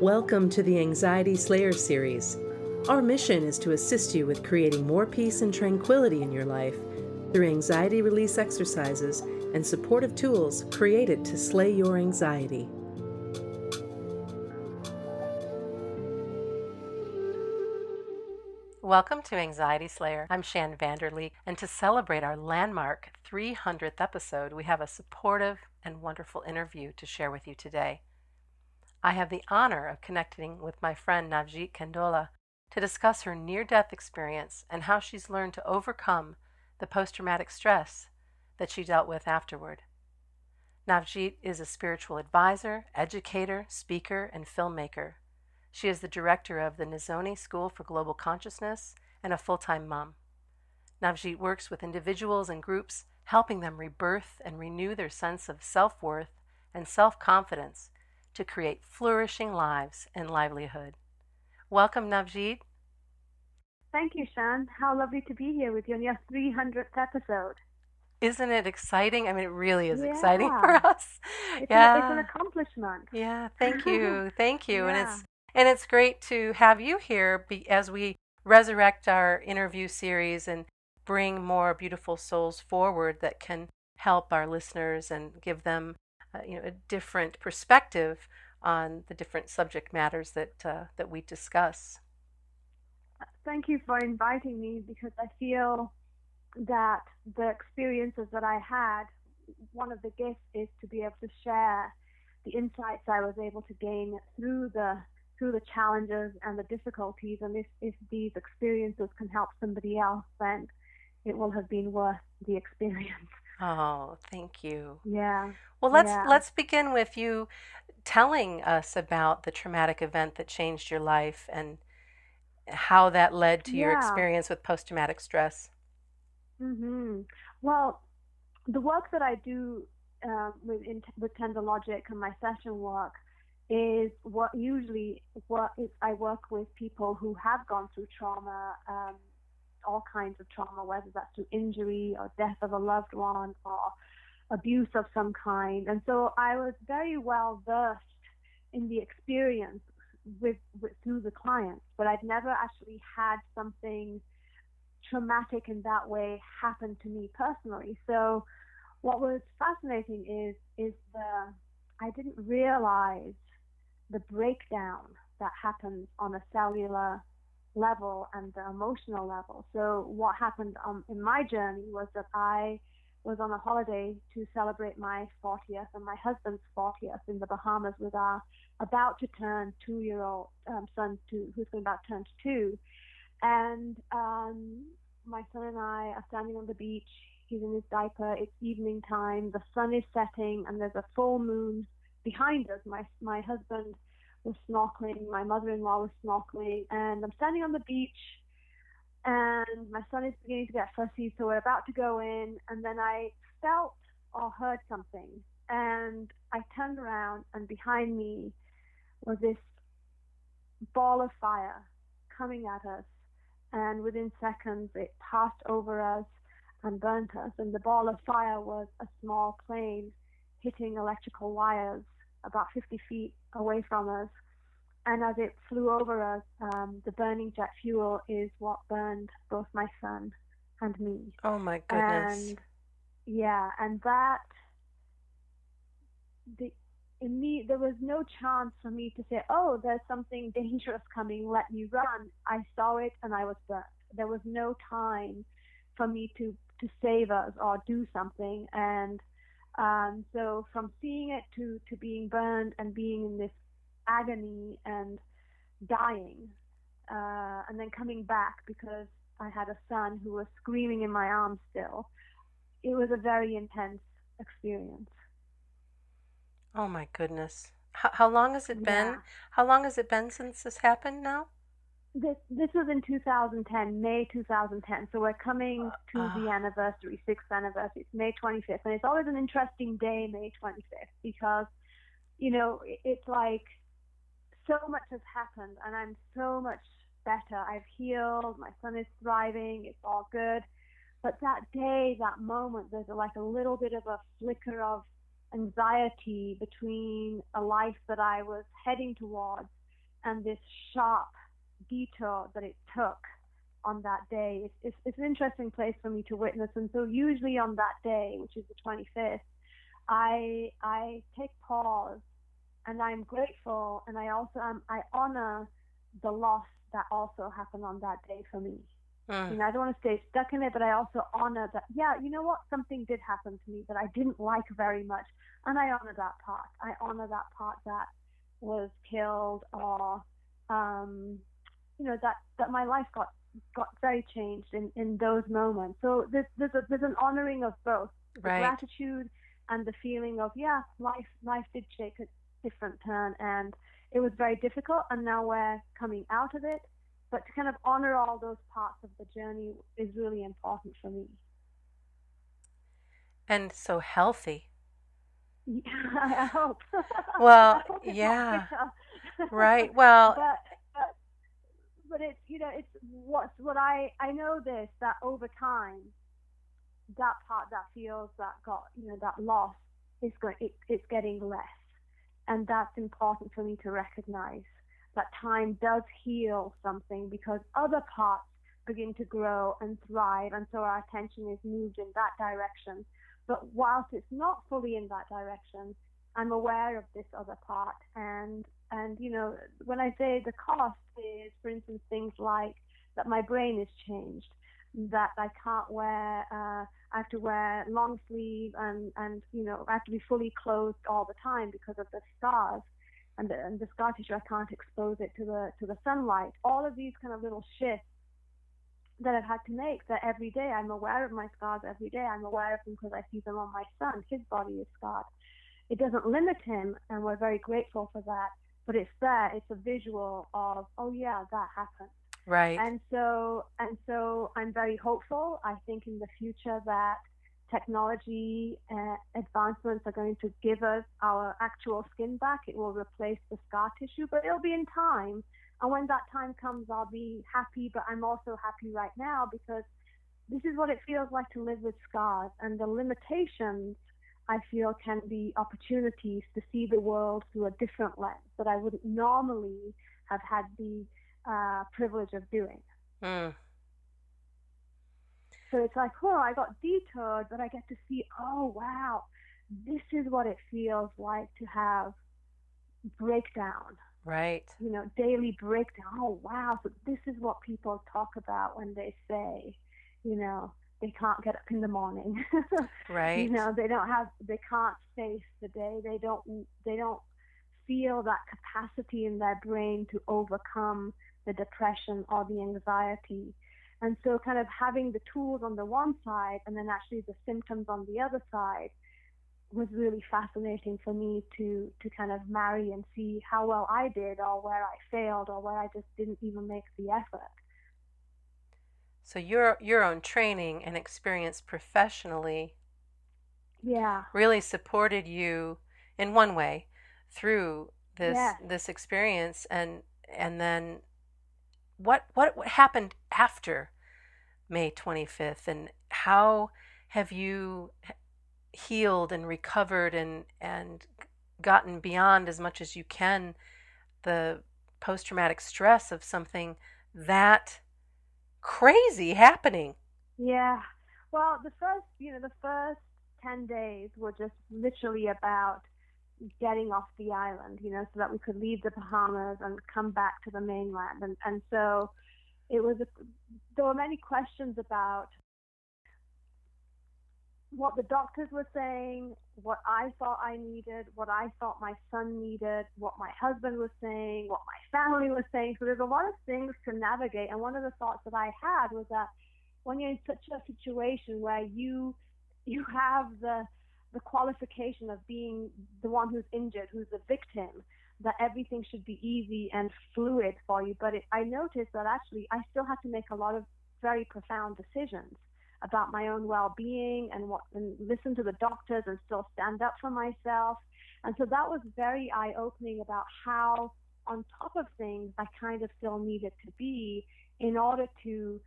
Welcome to the Anxiety Slayer series. Our mission is to assist you with creating more peace and tranquility in your life through anxiety release exercises and supportive tools created to slay your anxiety. Welcome to Anxiety Slayer. I'm Shann Vander Leek, and to celebrate our landmark 300th episode, we have a supportive and wonderful interview to share with you today. I have the honor of connecting with my friend Navjeet Kandola to discuss her near death experience and how she's learned to overcome the post traumatic stress that she dealt with afterward. Navjeet is a spiritual advisor, educator, speaker, and filmmaker. She is the director of the Nizhoni School for Global Consciousness and a full time mom. Navjeet works with individuals and groups, helping them rebirth and renew their sense of self worth and self confidence to create flourishing lives and livelihood. Welcome, Navjeet. Thank you, Shann. How lovely to be here with you on your 300th episode. Isn't it exciting? I mean, it really is yeah. exciting for us. It's yeah, an, it's an accomplishment. Yeah, thank you, thank you, yeah. and it's and it's great to have you here be, as we resurrect our interview series and bring more beautiful souls forward that can help our listeners and give them uh, you know a different perspective on the different subject matters that uh, that we discuss. Thank you for inviting me because I feel that the experiences that I had, one of the gifts is to be able to share the insights I was able to gain through the through the challenges and the difficulties. And if, if these experiences can help somebody else, then it will have been worth the experience. Oh, thank you. Yeah. Well, let's yeah. let's begin with you telling us about the traumatic event that changed your life and how that led to yeah. your experience with post traumatic stress. Mhm. Well, the work that I do uh, with in, with Tender Logic and my session work is what usually what is I work with people who have gone through trauma. Um, all kinds of trauma, whether that's through injury or death of a loved one or abuse of some kind. And so I was very well versed in the experience with, with through the clients, but I'd never actually had something traumatic in that way happen to me personally. So what was fascinating is is the I didn't realize the breakdown that happens on a cellular level and the emotional level. So what happened um, in my journey was that I was on a holiday to celebrate my 40th and my husband's 40th in the Bahamas with our about to turn two-year-old um, son, to, who's going about to turn two, and um, my son and I are standing on the beach. He's in his diaper. It's evening time. The sun is setting, and there's a full moon behind us. My my husband was snorkeling. My mother-in-law was snorkeling, and I'm standing on the beach, and my son is beginning to get fussy. So we're about to go in, and then I felt or heard something, and I turned around, and behind me was this ball of fire coming at us, and within seconds it passed over us and burnt us. And the ball of fire was a small plane hitting electrical wires about 50 feet away from us. And as it flew over us, um, the burning jet fuel is what burned both my son and me. Oh my goodness. And yeah, and that the in me there was no chance for me to say, "Oh, there's something dangerous coming, let me run." I saw it and I was burnt. There was no time for me to to save us or do something and um, so from seeing it to, to being burned and being in this agony and dying, uh, and then coming back because I had a son who was screaming in my arms still, it was a very intense experience. Oh my goodness. How, how long has it been? Yeah. How long has it been since this happened now? This this was in 2010, May 2010. So we're coming to uh, the anniversary, sixth anniversary. It's May 25th, and it's always an interesting day, May 25th, because you know it's like so much has happened, and I'm so much better. I've healed. My son is thriving. It's all good. But that day, that moment, there's like a little bit of a flicker of anxiety between a life that I was heading towards and this sharp detour that it took on that day. It's, it's, it's, an interesting place for me to witness. And so usually on that day, which is the 25th, I I take pause and I'm grateful and I also am I honor the loss that also happened on that day for me. Mm. You know, I don't want to stay stuck in it, but I also honor that. Yeah, you know what? Something did happen to me that I didn't like very much, and I honor that part. I honor that part that was killed, or um, you know, that that my life got got very changed in in those moments. So there's there's a, there's an honoring of both the right. gratitude and the feeling of yeah, life life did take a different turn, and it was very difficult, and now we're coming out of it but to kind of honor all those parts of the journey is really important for me. And so healthy. Yeah, I hope. Well, I hope yeah. right. Well, but, but, it's you know it's what what I I know this that over time that part that feels that got you know that loss is going it, it's getting less and that's important for me to recognize that time does heal something because other parts begin to grow and thrive, and so our attention is moved in that direction. But whilst it's not fully in that direction, I'm aware of this other part, and and you know when I say the cost is, for instance, things like that my brain is changed, that I can't wear, uh, I have to wear long sleeve, and and you know I have to be fully clothed all the time because of the scars and the, and the scar tissue, I can't expose it to the to the sunlight. All of these kind of little shifts that I've had to make. That every day I'm aware of my scars. Every day I'm aware of them because I see them on my son. His body is scarred. It doesn't limit him, and we're very grateful for that. But it's there. It's a visual of, oh yeah, that happened. Right. And so and so I'm very hopeful. I think in the future that technology uh, advancements are going to give us our actual skin back. It will replace the scar tissue, but it'll be in time. And when that time comes, I'll be happy, but I'm also happy right now because this is what it feels like to live with scars. And the limitations, I feel, can be opportunities to see the world through a different lens that I wouldn't normally have had the uh, privilege of doing. Mm. So it's like, oh, I got detoured, but I get to see, oh, wow, this is what it feels like to have breakdown. Right. You know, daily breakdown. Oh, wow. So this is what people talk about when they say, you know, they can't get up in the morning. right. You know, they don't have, they can't face the day. They don't, they don't feel that capacity in their brain to overcome the depression or the anxiety and so, kind of having the tools on the one side and then actually the symptoms on the other side was really fascinating for me to to kind of marry and see how well I did or where I failed or where I just didn't even make the effort. So your your own training and experience professionally yeah really supported you in one way through this yes. this experience and and then what what happened after May 25th and how have you healed and recovered and and gotten beyond as much as you can the post traumatic stress of something that crazy happening yeah well the first you know the first 10 days were just literally about getting off the island, you know, so that we could leave the Bahamas and come back to the mainland. And, and so it was, a, there were many questions about what the doctors were saying, what I thought I needed, what I thought my son needed, what my husband was saying, what my family was saying. So there's a lot of things to navigate. And one of the thoughts that I had was that when you're in such a situation where you you have the the qualification of being the one who's injured, who's the victim, that everything should be easy and fluid for you. But it, I noticed that actually I still had to make a lot of very profound decisions about my own well-being and what and listen to the doctors and still stand up for myself. And so that was very eye-opening about how on top of things I kind of still needed to be in order to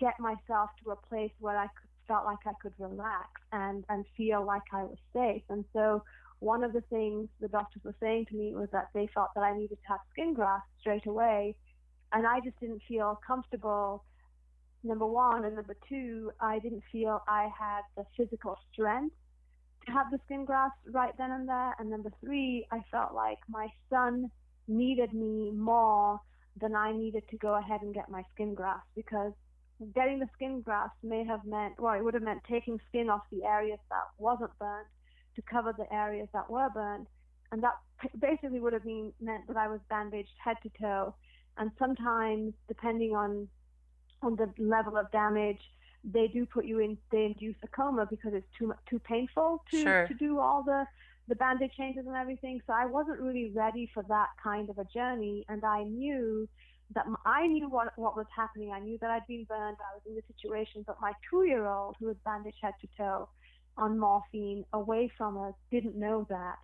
get myself to a place where I could felt like I could relax and, and feel like I was safe. And so one of the things the doctors were saying to me was that they felt that I needed to have skin grafts straight away. And I just didn't feel comfortable, number one. And number two, I didn't feel I had the physical strength to have the skin graft right then and there. And number three, I felt like my son needed me more than I needed to go ahead and get my skin graft because getting the skin graft may have meant, well, it would have meant taking skin off the areas that wasn't burned to cover the areas that were burned. And that basically would have been, meant that I was bandaged head to toe. And sometimes, depending on on the level of damage, they do put you in, they induce a coma because it's too too painful to sure. to do all the the bandage changes and everything. So I wasn't really ready for that kind of a journey, and I knew that I knew what what was happening. I knew that I'd been burned. I was in the situation, but my two-year-old, who was bandaged head to toe on morphine, away from us, didn't know that.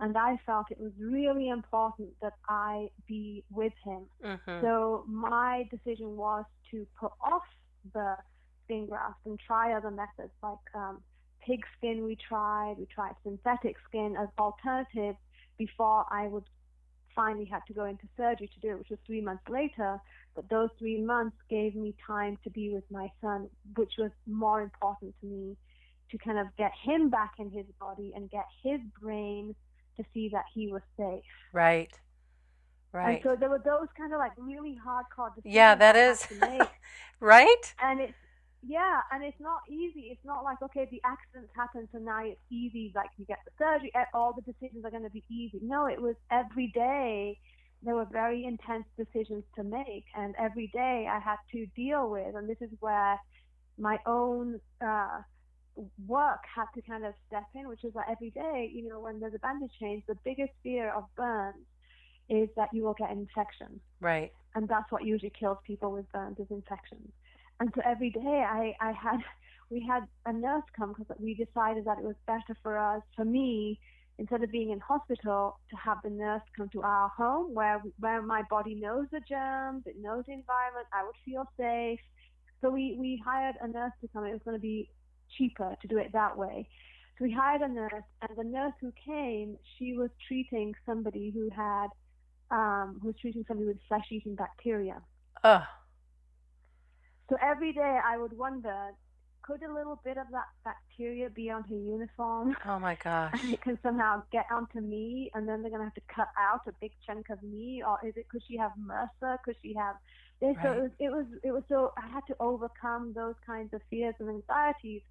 And I felt it was really important that I be with him. Mm-hmm. So my decision was to put off the skin graft and try other methods like um, pig skin. We tried. We tried synthetic skin as alternatives before I would finally had to go into surgery to do it, which was three months later. But those three months gave me time to be with my son, which was more important to me to kind of get him back in his body and get his brain to see that he was safe. Right. Right. And so there were those kind of like really hardcore decisions. Yeah, that is. right? And it's yeah, and it's not easy. It's not like okay, the accident happened, so now it's easy. Like you get the surgery, all the decisions are going to be easy. No, it was every day. There were very intense decisions to make, and every day I had to deal with. And this is where my own uh, work had to kind of step in, which is that every day, you know, when there's a bandage change, the biggest fear of burns is that you will get an infection. Right. And that's what usually kills people with burns is infections. And so every day I, I had, we had a nurse come because we decided that it was better for us, for me, instead of being in hospital, to have the nurse come to our home where, where my body knows the germs, it knows the environment, I would feel safe. So we, we hired a nurse to come. It was going to be cheaper to do it that way. So we hired a nurse, and the nurse who came, she was treating somebody who had, um, who was treating somebody with flesh-eating bacteria. Ugh. So every day I would wonder, could a little bit of that bacteria be on her uniform? Oh my gosh. And it can somehow get onto me, and then they're going to have to cut out a big chunk of me, or is it could she have MRSA? Could she have this? Right. So it was, it was, it was so I had to overcome those kinds of fears and anxieties,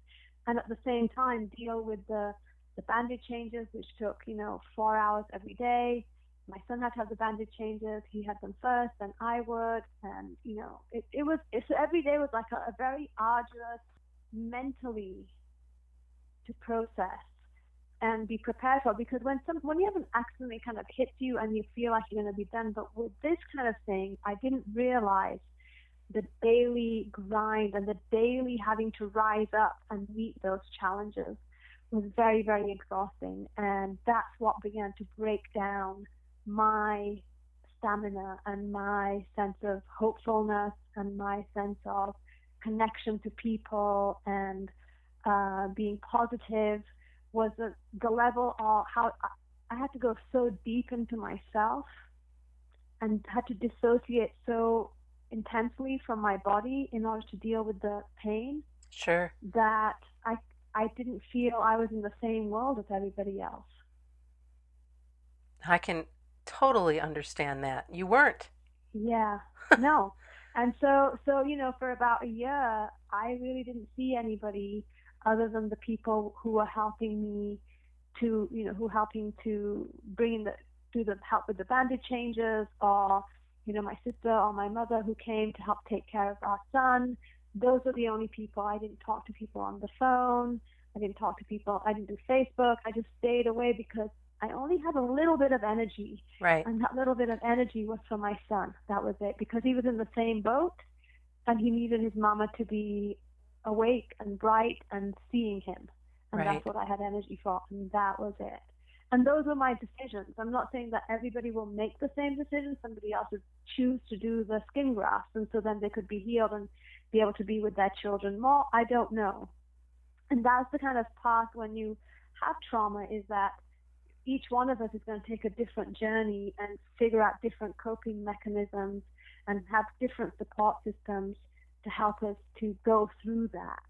and at the same time deal with the the bandage changes, which took you know four hours every day my son had to have the bandage changes. He had them first, then I would, and you know, it, it was it, so every day was like a, a very arduous mentally to process and be prepared for because when some when you have an accident it kind of hits you and you feel like you're going to be done but with this kind of thing i didn't realize the daily grind and the daily having to rise up and meet those challenges was very very exhausting. And that's what began to break down my stamina and my sense of hopefulness and my sense of connection to people and uh, being positive was the, the level of how I had to go so deep into myself and had to dissociate so intensely from my body in order to deal with the pain. Sure. That I I didn't feel I was in the same world as everybody else. I can totally understand that. You weren't. Yeah. No. and so so you know for about a year I really didn't see anybody other than the people who were helping me to you know who helping to bring in the do the help with the bandage changes or you know my sister or my mother who came to help take care of our son those are the only people I didn't talk to people on the phone I didn't talk to people I didn't do Facebook I just stayed away because I only had a little bit of energy. Right. And that little bit of energy was for my son. That was it. Because he was in the same boat and he needed his mama to be awake and bright and seeing him. And right. that's what I had energy for. And that was it. And those were my decisions. I'm not saying that everybody will make the same decision. Somebody else would choose to do the skin grafts, and so then they could be healed and be able to be with their children more. I don't know. And that's the kind of path when you have trauma is that each one of us is going to take a different journey and figure out different coping mechanisms and have different support systems to help us to go through that.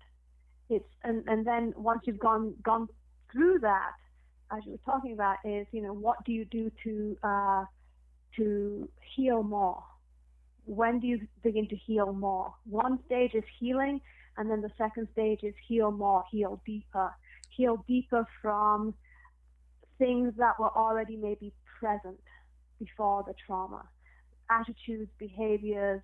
It's and, and then once you've gone gone through that, as you were talking about, is you know what do you do to uh, to heal more? When do you begin to heal more? One stage is healing, and then the second stage is heal more, heal deeper, heal deeper from things that were already maybe present before the trauma, attitudes, behaviors,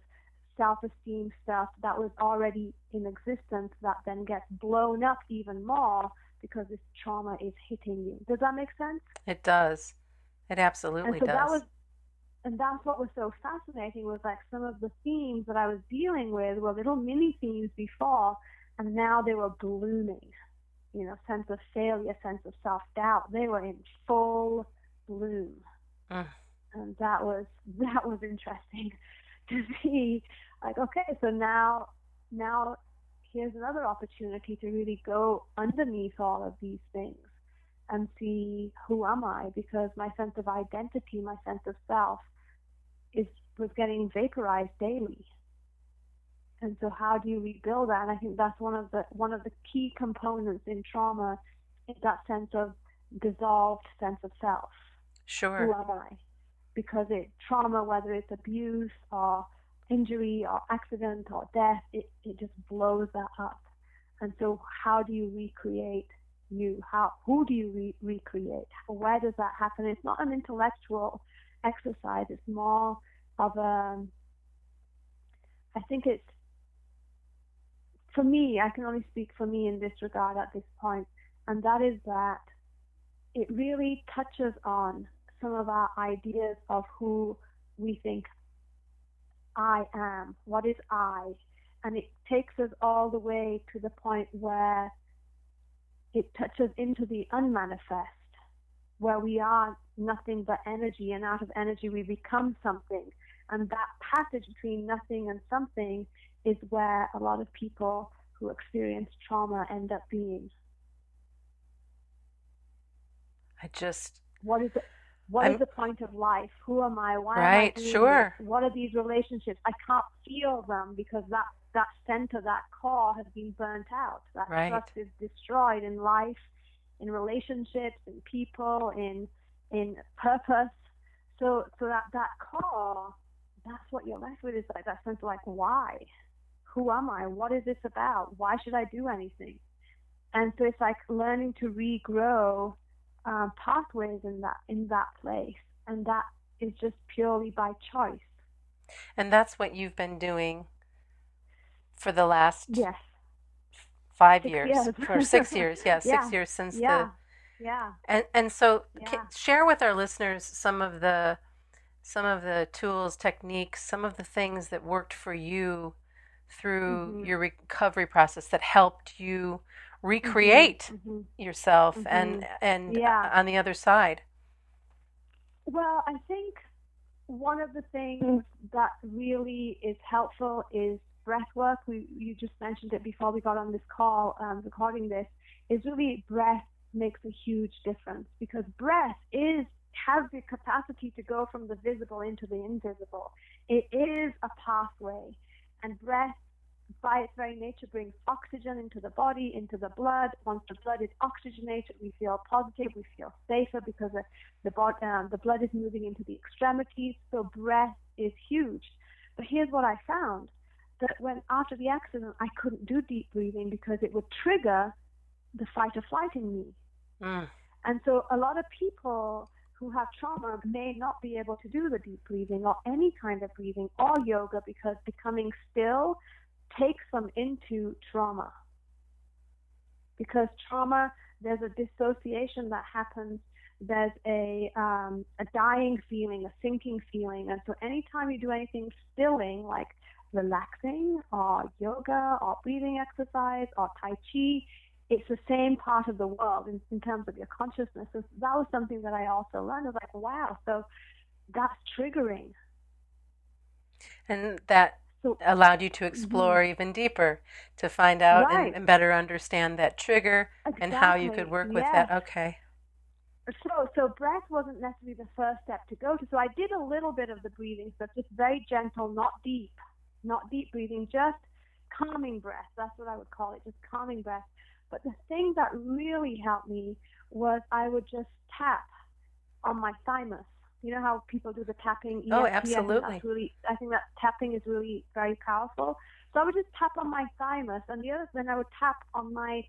self-esteem stuff that was already in existence that then gets blown up even more because this trauma is hitting you. Does that make sense? It does. It absolutely and so does. That was, and that's what was so fascinating was like some of the themes that I was dealing with were little mini themes before, and now they were blooming. You know, sense of failure, sense of self doubt. They were in full bloom, mm. and that was that was interesting to see. Like, okay, so now now here's another opportunity to really go underneath all of these things and see who am I because my sense of identity, my sense of self is was getting vaporized daily. And so how do you rebuild that? And I think that's one of the one of the key components in trauma is that sense of dissolved sense of self. Sure. Who am I? Because it trauma, whether it's abuse or injury or accident or death, it, it just blows that up. And so how do you recreate you? How who do you re- recreate? Where does that happen? It's not an intellectual exercise. It's more of a. I think it's for me. I can only speak for me in this regard at this point, and that is that it really touches on some of our ideas of who we think I am. What is I? And it takes us all the way to the point where it touches into the unmanifest, where we are nothing but energy, and out of energy we become something. And that passage between nothing and something is where a lot of people who experience trauma end up being. I just. What is it? What I'm, is the point of life? Who am I? Why right, am I sure. This? What are these relationships? I can't feel them because that that center, that core has been burnt out. That right. trust is destroyed in life, in relationships, in people, in in purpose. So so that that core, that's what you're left with is like that sense of like why? Who am I? What is this about? Why should I do anything? And so it's like learning to regrow um, pathways in that in that place, and that is just purely by choice. And that's what you've been doing for the last yes five six years, years. or six years, yeah, yeah. six years since yeah. the yeah. And and so yeah. share with our listeners some of the some of the tools, techniques, some of the things that worked for you through mm-hmm. your recovery process that helped you recreate mm-hmm. yourself mm-hmm. and and yeah. on the other side well i think one of the things that really is helpful is breath work we you just mentioned it before we got on this call um, recording this is really breath makes a huge difference because breath is has the capacity to go from the visible into the invisible it is a pathway and breath by its very nature brings oxygen into the body, into the blood. Once the blood is oxygenated, we feel positive, we feel safer because the, the, bod- um, the blood is moving into the extremities. So breath is huge. But here's what I found that when after the accident, I couldn't do deep breathing because it would trigger the fight or flight in me. Mm. And so a lot of people who have trauma may not be able to do the deep breathing or any kind of breathing or yoga because becoming still takes them into trauma. Because trauma, there's a dissociation that happens, there's a, um, a dying feeling, a sinking feeling. And so anytime you do anything stilling, like relaxing or yoga or breathing exercise or Tai Chi, it's the same part of the world in, in terms of your consciousness. So that was something that I also learned. I was like, wow, so that's triggering. And that so, allowed you to explore mm-hmm. even deeper to find out right. and, and, better understand that trigger exactly. and how you could work with yes. that. Okay. so so breath wasn't necessarily the first step to go to. So I did a little bit of the breathing stuff, just very gentle, not deep, not deep breathing, just calming breath. That's what I would call it, just calming breath. But the thing that really helped me was I would just tap on my thymus. You know how people do the tapping? Oh, absolutely. I think, really, I think that tapping is really very powerful. So I would just tap on my thymus, and the other, then I would tap on my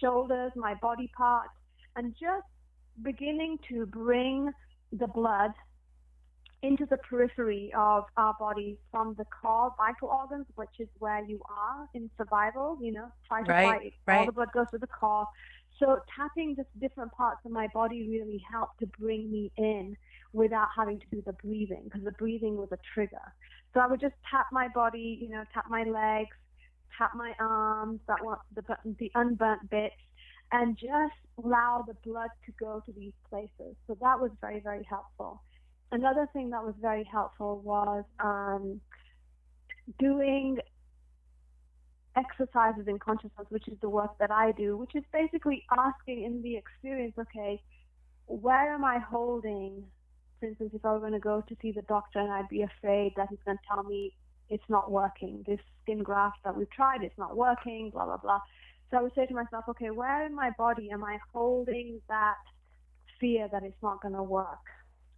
shoulders, my body parts, and just beginning to bring the blood into the periphery of our body from the core vital organs, which is where you are in survival, you know, fight or right, flight. Right. All the blood goes to the core. So tapping just different parts of my body really helped to bring me in without having to do the breathing because the breathing was a trigger. So I would just tap my body, you know, tap my legs, tap my arms, that one, the, the unburnt bits, and just allow the blood to go to these places. So that was very, very helpful. Another thing that was very helpful was um, doing exercises in consciousness, which is the work that I do, which is basically asking in the experience, okay, where am I holding? For instance, if I were going to go to see the doctor and I'd be afraid that he's going to tell me it's not working, this skin graft that we've tried, it's not working, blah, blah, blah. So I would say to myself, okay, where in my body am I holding that fear that it's not going to work?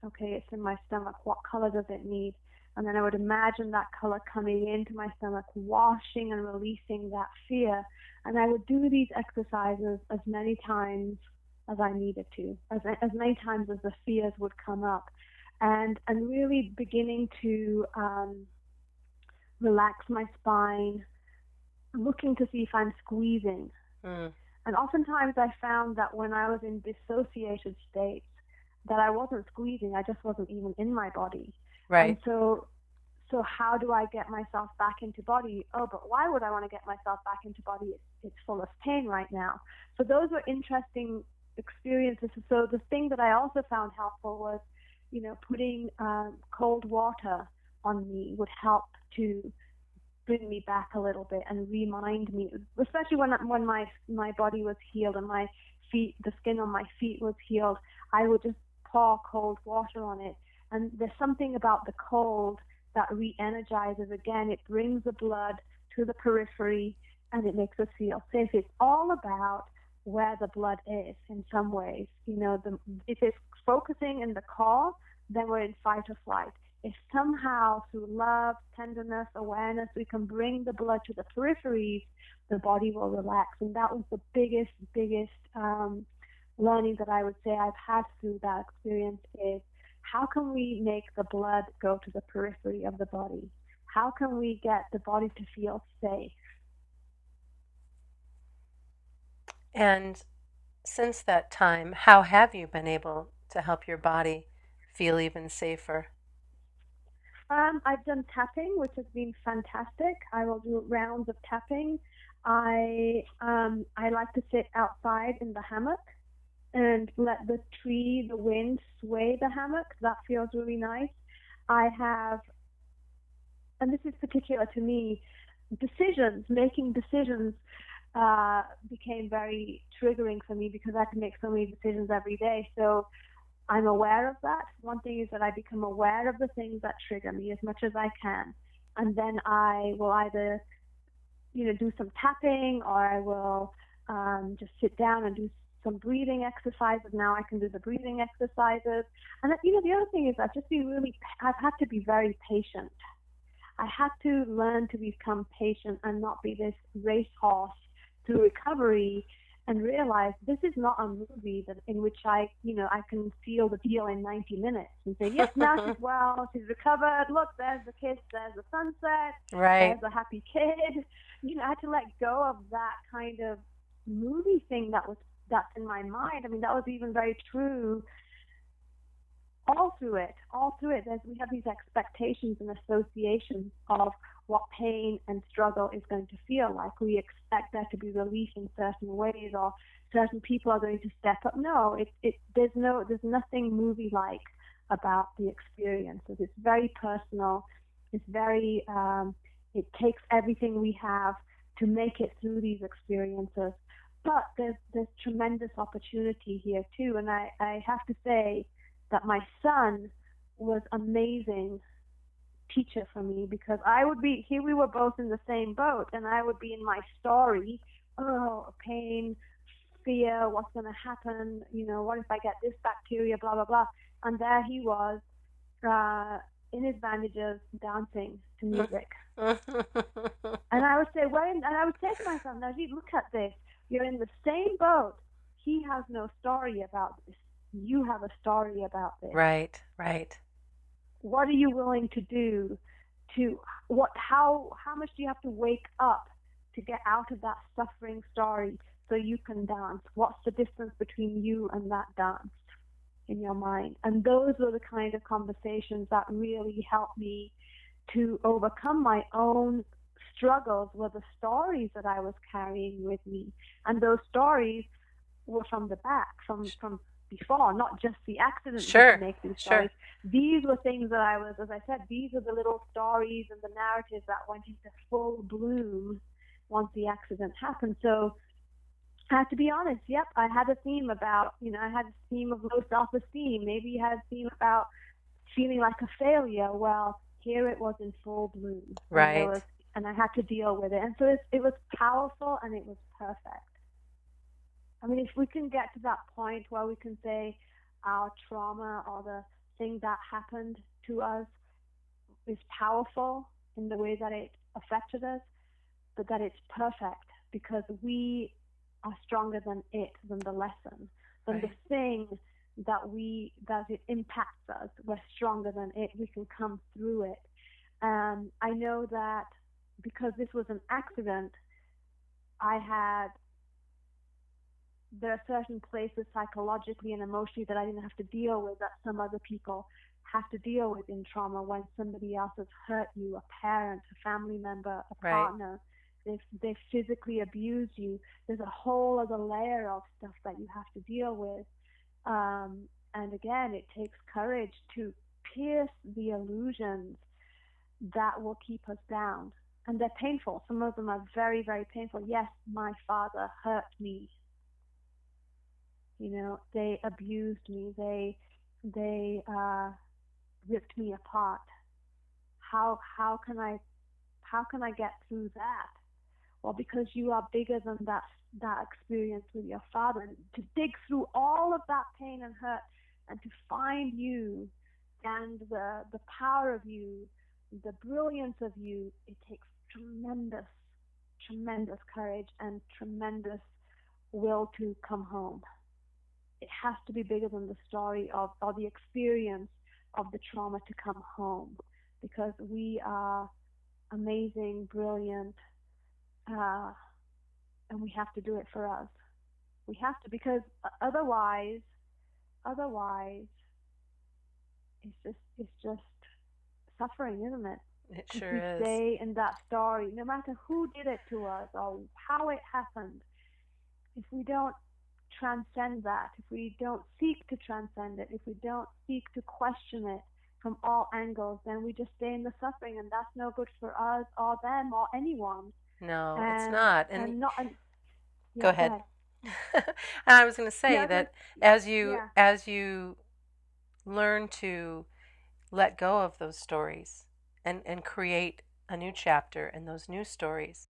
Okay, it's in my stomach. What color does it need? And then I would imagine that color coming into my stomach, washing and releasing that fear. And I would do these exercises as many times as I needed to, as, as many times as the fears would come up. And, and really beginning to um, relax my spine, looking to see if I'm squeezing. Mm. And oftentimes I found that when I was in dissociated states, that I wasn't squeezing, I just wasn't even in my body. Right. And so so how do I get myself back into body? Oh, but why would I want to get myself back into body? It's, full of pain right now. So those were interesting experiences. So the thing that I also found helpful was, you know, putting um, cold water on me would help to bring me back a little bit and remind me, especially when when my my body was healed and my feet, the skin on my feet was healed. I would just pour cold water on it, and there's something about the cold that re-energizes again. It brings the blood to the periphery, and it makes us feel safe. It's all about where the blood is in some ways. You know, the, if it's focusing in the core, then we're in fight or flight if somehow through love, tenderness, awareness, we can bring the blood to the peripheries, the body will relax. And that was the biggest, biggest um, learning that I would say I've had through that experience is how can we make the blood go to the periphery of the body? How can we get the body to feel safe? And since that time, how have you been able to help your body feel even safer? Um, I've done tapping, which has been fantastic. I will do rounds of tapping. I um, I like to sit outside in the hammock and let the tree, the wind sway the hammock. That feels really nice. I have, and this is particular to me, decisions, making decisions uh, became very triggering for me because I to make so many decisions every day. So I'm aware of that. One thing is that I become aware of the things that trigger me as much as I can. And then I will either, you know, do some tapping or I will um, just sit down and do some breathing exercises. Now I can do the breathing exercises. And, you know, the other thing is I've just been really, I've had to be very patient. I had to learn to become patient and not be this racehorse through recovery and realize this is not a movie that in which I, you know, I can seal the deal in 90 minutes and say, yes, now she's well, she's recovered. Look, there's the kids, there's the sunset, right. there's a happy kid. You know, I had to let go of that kind of movie thing that was that's in my mind. I mean, that was even very true all through it, all through it, as we have these expectations and associations of what pain and struggle is going to feel like. We expect there to be relief in certain ways, or certain people are going to step up. No, it, it there's no there's nothing movie like about the experiences. It's very personal. It's very um, it takes everything we have to make it through these experiences. But there's there's tremendous opportunity here too, and I I have to say that my son was amazing teacher for me because I would be here we were both in the same boat and I would be in my story. Oh pain fear what's going to happen? You know what if I get this bacteria blah blah blah. And there he was uh, in his bandages dancing to music. And I would say well and I would say to myself now look at this you're in the same boat. He has no story about this. You have a story about this. Right right. What are you willing to do to what how how much do you have to wake up to get out of that suffering story so you can dance? What's the difference between you and that dance in your mind? And those were the kind of conversations that really helped me to overcome my own struggles were the stories that I was carrying with me and those stories were from the back from from before, not just the accident sure. that make these stories. Sure. These were things that I was, as I said, these are the little stories and the narratives that went into full bloom once the accident happened. So I have to be honest, yep, I had a theme about, you know, I had a theme of low self esteem. Maybe you had a theme about feeling like a failure. Well, here it was in full bloom. Right. And, I had to deal with it. And so it, it was powerful and it was perfect. I mean, if we can get to that point where we can say our trauma or the thing that happened to us is powerful in the way that it affected us, but that it's perfect because we are stronger than it, than the lesson, than right. the thing that we that it impacts us. We're stronger than it. We can come through it. Um, I know that because this was an accident, I had there are certain places psychologically and emotionally that I didn't have to deal with that some other people have to deal with in trauma when somebody else has hurt you, a parent, a family member, a right. partner. They've, they've physically abused you. There's a whole other layer of stuff that you have to deal with. Um, and again, it takes courage to pierce the illusions that will keep us down. And they're painful. Some of them are very, very painful. Yes, my father hurt me you know, they abused me. They they uh, ripped me apart. How how can I how can I get through that? Well, because you are bigger than that that experience with your father. And to dig through all of that pain and hurt, and to find you and the the power of you, the brilliance of you, it takes tremendous, tremendous courage and tremendous will to come home it has to be bigger than the story of or the experience of the trauma to come home because we are amazing, brilliant, uh, and we have to do it for us. We have to because otherwise, otherwise, it's just it's just suffering, isn't it? It sure is. Stay in that story, no matter who did it to us or how it happened. If we don't transcend that, if we don't seek to transcend it, if we don't seek to question it from all angles, then we just stay in the suffering, and that's no good for us or them or anyone. No, and, it's not. And, and not. And, yeah, go ahead. Go ahead. and I was going to say yeah, that as you yeah. as you learn to let go of those stories and and create a new chapter and those new stories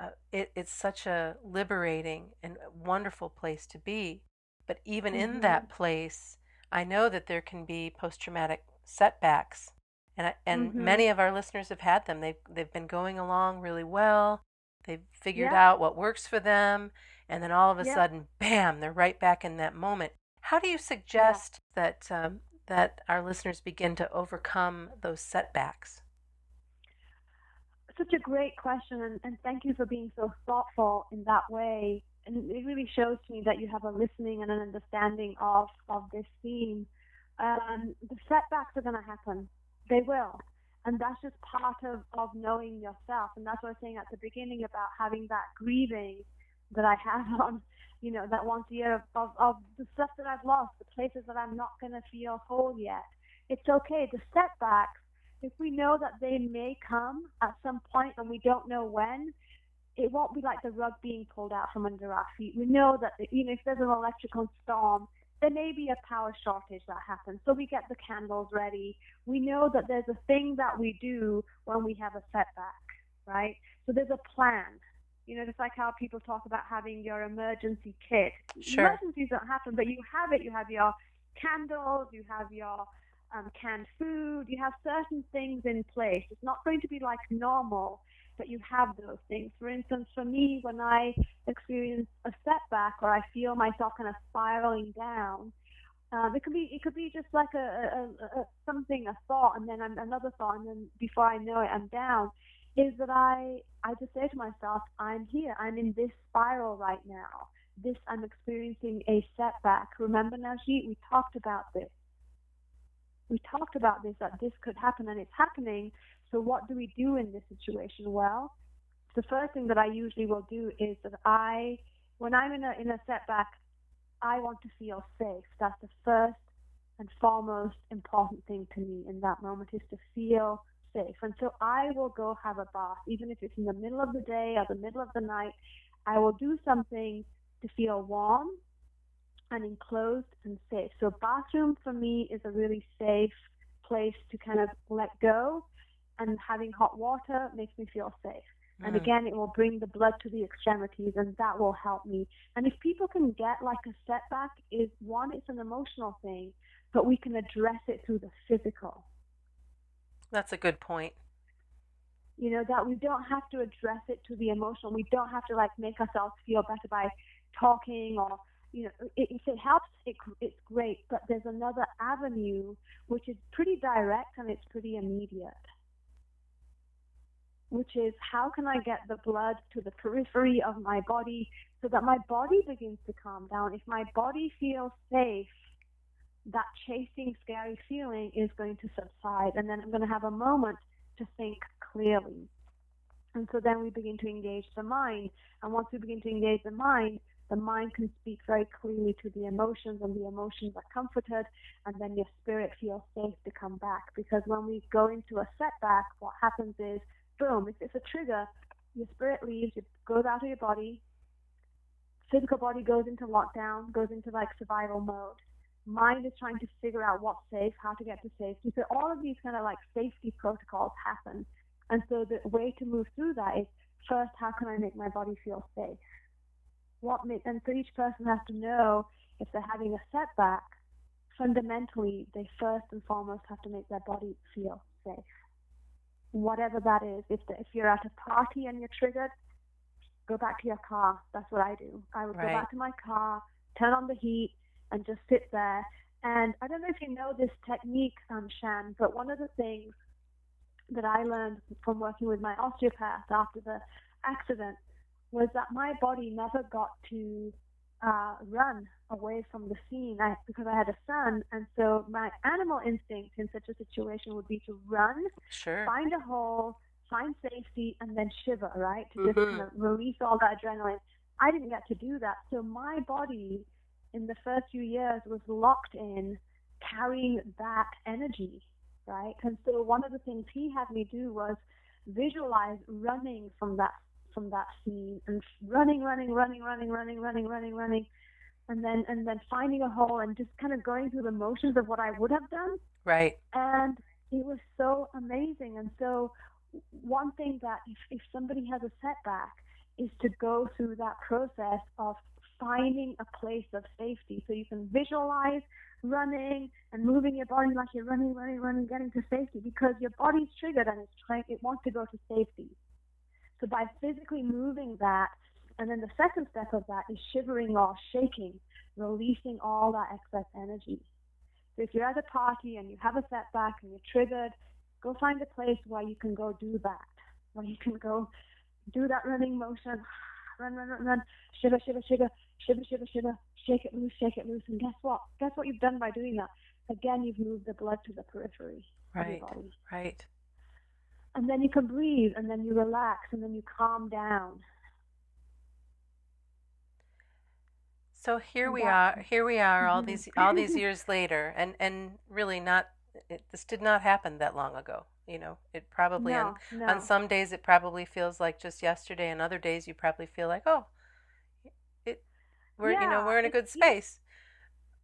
uh, it, it's such a liberating and wonderful place to be. But even mm-hmm. in that place, I know that there can be post traumatic setbacks. And, and mm-hmm. many of our listeners have had them. They've, they've been going along really well. They've figured yeah. out what works for them. And then all of a yeah. sudden, bam, they're right back in that moment. How do you suggest yeah. that, um, that our listeners begin to overcome those setbacks? such a great question, and, thank you for being so thoughtful in that way. And it really shows to me that you have a listening and an understanding of, of this theme. Um, the setbacks are going to happen. They will. And that's just part of, of knowing yourself. And that's what I was saying at the beginning about having that grieving that I have on, you know, that once a year of, of, the stuff that I've lost, the places that I'm not going to feel whole yet. It's okay. The setbacks if we know that they may come at some point and we don't know when, it won't be like the rug being pulled out from under our feet. We know that you know if there's an electrical storm, there may be a power shortage that happens. So we get the candles ready. We know that there's a thing that we do when we have a setback, right? So there's a plan. You know, just like how people talk about having your emergency kit. Sure. Emergencies don't happen, but you have it. You have your candles, you have your um, canned food, you have certain things in place. It's not going to be like normal, but you have those things. For instance, for me, when I experience a setback or I feel myself kind of spiraling down, um, it could be it could be just like a, a, a, something a thought and then another thought and then before I know it I'm down. Is that I I just say to myself I'm here I'm in this spiral right now. This I'm experiencing a setback. Remember Najit, we talked about this we talked about this that this could happen and it's happening. So what do we do in this situation? Well, the first thing that I usually will do is that I, when I'm in a in a setback, I want to feel safe. That's the first and foremost important thing to me in that moment is to feel safe. And so I will go have a bath, even if it's in the middle of the day or the middle of the night. I will do something to feel warm and enclosed and safe. So bathroom for me is a really safe place to kind of let go and having hot water makes me feel safe. Mm. And again, it will bring the blood to the extremities and that will help me. And if people can get like a setback is one, it's an emotional thing, but we can address it through the physical. That's a good point. You know, that we don't have to address it to the emotional. We don't have to like make ourselves feel better by talking or you know, if it helps, it, it's great. But there's another avenue which is pretty direct and it's pretty immediate, which is how can I get the blood to the periphery of my body so that my body begins to calm down? If my body feels safe, that chasing, scary feeling is going to subside, and then I'm going to have a moment to think clearly. And so then we begin to engage the mind. And once we begin to engage the mind, the mind can speak very clearly to the emotions and the emotions are comforted and then your spirit feels safe to come back because when we go into a setback what happens is boom if it's a trigger your spirit leaves it goes out of your body physical body goes into lockdown goes into like survival mode mind is trying to figure out what's safe how to get to safety so all of these kind of like safety protocols happen and so the way to move through that is first how can i make my body feel safe what make, and so each person has to know if they're having a setback, fundamentally, they first and foremost have to make their body feel safe. Whatever that is, if, the, if you're at a party and you're triggered, go back to your car. That's what I do. I would right. go back to my car, turn on the heat, and just sit there. And I don't know if you know this technique, um, Shann, but one of the things that I learned from working with my osteopath after the accident was that my body never got to uh, run away from the scene I, because I had a son, and so my animal instinct in such a situation would be to run, sure. find a hole, find safety, and then shiver, right, to mm-hmm. just kind of release all that adrenaline. I didn't get to do that, so my body in the first few years was locked in carrying that energy, right? And so one of the things he had me do was visualize running from that from that scene and running, running, running, running, running, running, running, running, and then and then finding a hole and just kind of going through the motions of what I would have done. Right. And it was so amazing. And so one thing that if, if somebody has a setback is to go through that process of finding a place of safety. So you can visualize running and moving your body like you're running, running, running, getting to safety because your body's triggered and it's trying it wants to go to safety. So by physically moving that, and then the second step of that is shivering or shaking, releasing all that excess energy. So if you're at a party and you have a setback and you're triggered, go find a place where you can go do that, where you can go do that running motion, run, run, run, run, shiver, shiver, shiver, shiver, shiver, shiver, shake it loose, shake it loose, and guess what? Guess what you've done by doing that? Again, you've moved the blood to the periphery right, of your body. Right and then you can breathe and then you relax and then you calm down so here we are here we are all mm-hmm. these all these years later and and really not it, this did not happen that long ago You know, it probably no, on, no. on some days it probably feels like just yesterday, and other days you probably feel like, oh, we're you know yeah, we're in a good space.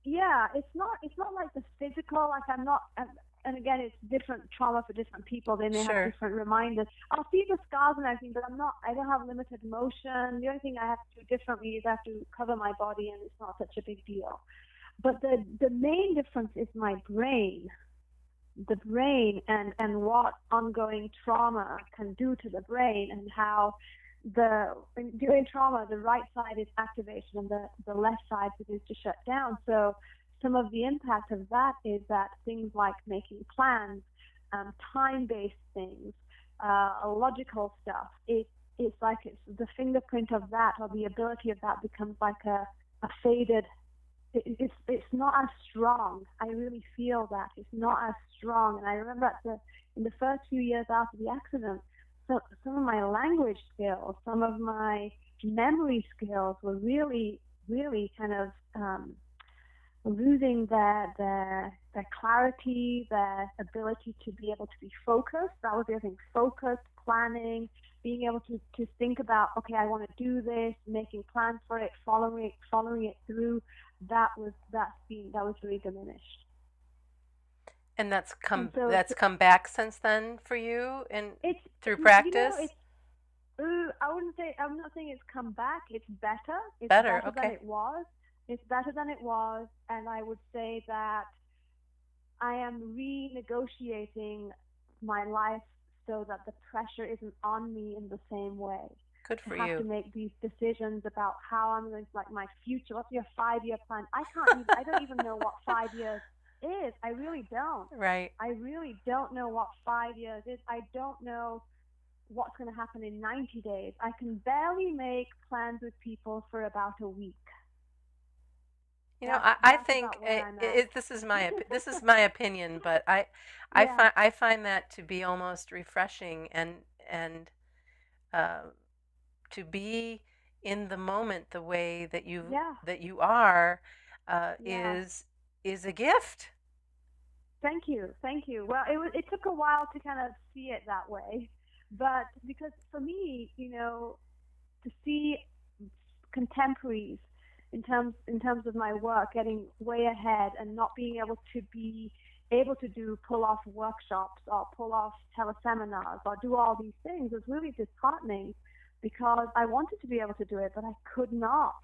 yeah. It's not it's not like the physical. Like I'm not. And and again, it's different trauma for different people. They may have different reminders. I'll see the scars and everything, but I'm not. I don't have limited motion. The only thing I have to do differently is I have to cover my body, and it's not such a big deal. But the the main difference is my brain. the brain and, and what ongoing trauma can do to the brain and how the during trauma the right side is activation and the, the left side begins to shut down. So some of the impact of that is that things like making plans, um, time-based things, uh, logical stuff, it, it's like it's the fingerprint of that or the ability of that becomes like a, a faded it, it's it's not as strong. I really feel that it's not as strong. And I remember at the in the first few years after the accident, so, some of my language skills, some of my memory skills were really really kind of um, losing their their their clarity, their ability to be able to be focused. That was the other thing: focus, planning, being able to, to think about, okay, I want to do this, making plans for it, following it, following it through. That was that's been that was really diminished. And that's come And so that's come back since then for you and It's through you know, practice. it's, uh, I wouldn't say I'm not saying it's come back. It's better. It's Better, than okay. it was. It's better than it was, and I would say that I am renegotiating my life so that the pressure isn't on me in the same way. Good for I have to make these decisions about how I'm going to like my future. What's your five year plan? I can't. Even, I don't even know what five years is. I really don't. Right. I really don't know what five years is. I don't know what's going to happen in 90 days. I can barely make plans with people for about a week. You know, That's- I, I that's think it, it, this is my this is my opinion, but I I Yeah. find I find that to be almost refreshing and and uh, to be in the moment the way that you Yeah. that you are uh, Yeah. is is a gift. Thank you, thank you. Well, it it took a while to kind of see it that way, but because for me, you know, to see contemporaries in terms in terms of my work getting way ahead and not being able to be able to do pull off workshops or pull off teleseminars or do all these things was really disheartening because I wanted to be able to do it, but I could not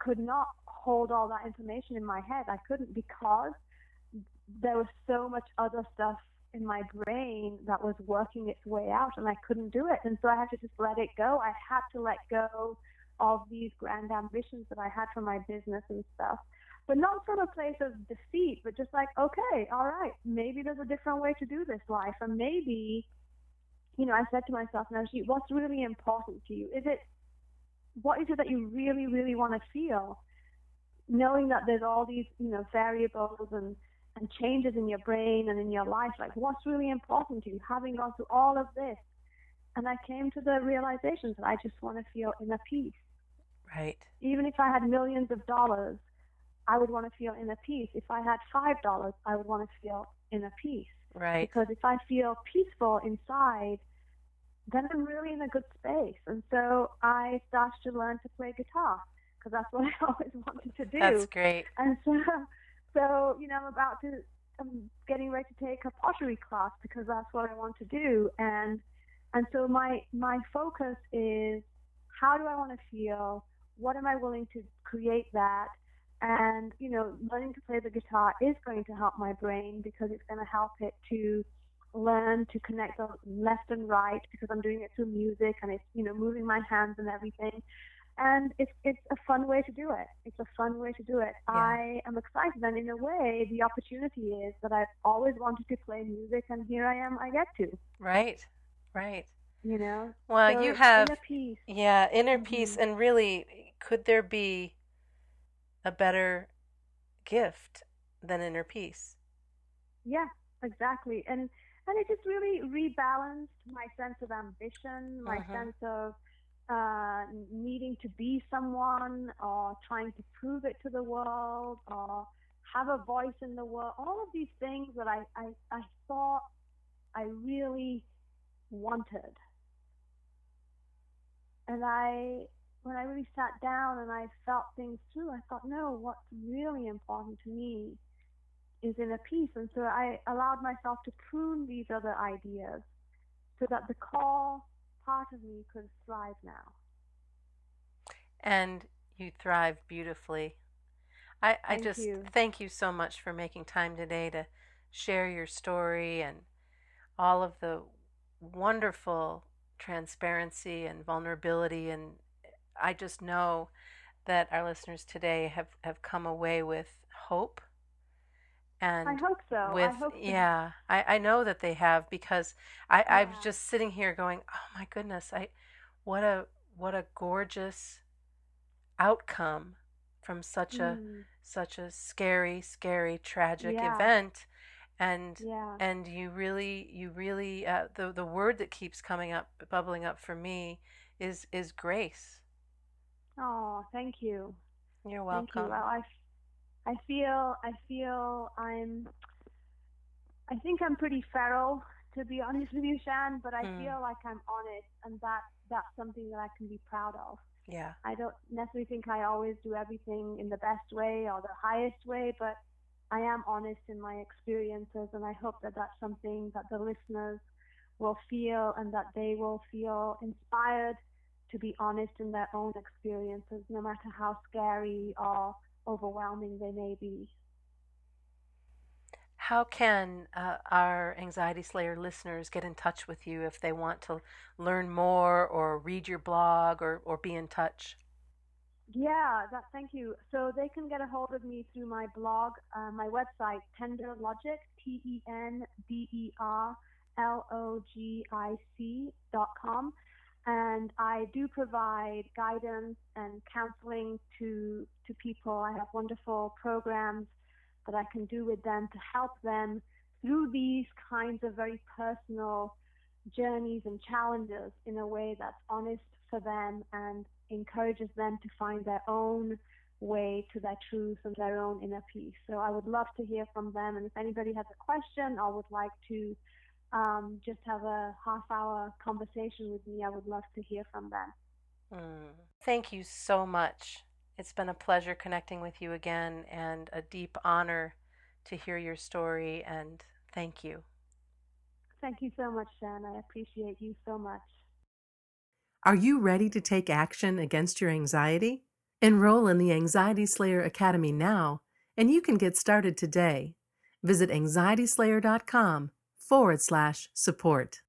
could not hold all that information in my head. I couldn't because there was so much other stuff in my brain that was working its way out and I couldn't do it. And so I had to just let it go. I had to let go of these grand ambitions that I had for my business and stuff. But not from a place of defeat, but just like, okay, all right, maybe there's a different way to do this life. And maybe, you know, I said to myself, now, what's really important to you? Is it, what is it that you really, really want to feel? Knowing that there's all these, you know, variables and, and changes in your brain and in your life, like what's really important to you, having gone through all of this. And I came to the realization that I just want to feel inner peace. Right. Even if I had millions of dollars, I would want to feel inner peace. If I had five dollars, I would want to feel inner peace. Right. Because if I feel peaceful inside, then I'm really in a good space. And so I started to learn to play guitar because that's what I always wanted to do. That's great. And so, so you know, I'm about to, I'm getting ready to take a pottery class because that's what I want to do. And and so my my focus is how do I want to feel? What am I willing to create that? And you know, learning to play the guitar is going to help my brain because it's going to help it to learn to connect the left and right because I'm doing it through music and it's you know moving my hands and everything and it's it's a fun way to do it. It's a fun way to do it. Yeah. I am excited, and in a way, the opportunity is that I've always wanted to play music, and here I am. I get to, Right. Right. you know. Well, So you have inner peace. Yeah, inner peace. Mhm. And really, could there be a better gift than inner peace? Yeah, exactly. And and it just really rebalanced my sense of ambition, my Mhm. sense of uh, needing to be someone or trying to prove it to the world or have a voice in the world. All of these things that I, I, I thought I really wanted. And I, when I really sat down and I felt things through, I thought, no, what's really important to me is inner peace. And so I allowed myself to prune these other ideas so that the core part of me could thrive now. And you thrive beautifully. I, I Thank just you. thank you so much for making time today to share your story and all of the wonderful transparency and vulnerability. And I just know that our listeners today have, have come away with hope and I hope so. with I hope so. yeah I, I know that they have because I, Yeah. just sitting here going oh my goodness I what a what a gorgeous outcome from such a Mm, such a scary scary tragic Yeah. event and yeah. and you really you really uh, the the word that keeps coming up bubbling up for me is is grace Oh, thank you. you're welcome. Thank you. Well, I, I feel, I feel I'm, I think I'm pretty feral, to be honest with you, Shann, but I Mm. feel like I'm honest, and that that's something that I can be proud of. yeah I don't necessarily think I always do everything in the best way or the highest way, but I am honest in my experiences, and I hope that that's something that the listeners will feel and that they will feel inspired to be honest in their own experiences, no matter how scary or overwhelming they may be. How can uh, our Anxiety Slayer listeners get in touch with you if they want to learn more or read your blog or, or be in touch? Yeah, that, thank you. So they can get a hold of me through my blog, uh, my website, Tender Logic, T E N D E R L O G I C dot com. And I do provide guidance and counseling to, to people. I have wonderful programs that I can do with them to help them through these kinds of very personal journeys and challenges in a way that's honest for them and encourages them to find their own way to their truth and their own inner peace. So I would love to hear from them. And if anybody has a question or would like to um, just have a half hour conversation with me, I would love to hear from them. Mm. Thank you so much. It's been a pleasure connecting with you again and a deep honor to hear your story. And thank you. Thank you so much, Shann. I appreciate you so much. Are you ready to take action against your anxiety? Enroll in the Anxiety Slayer Academy now, and you can get started today. Visit anxietyslayer.com forward slash support.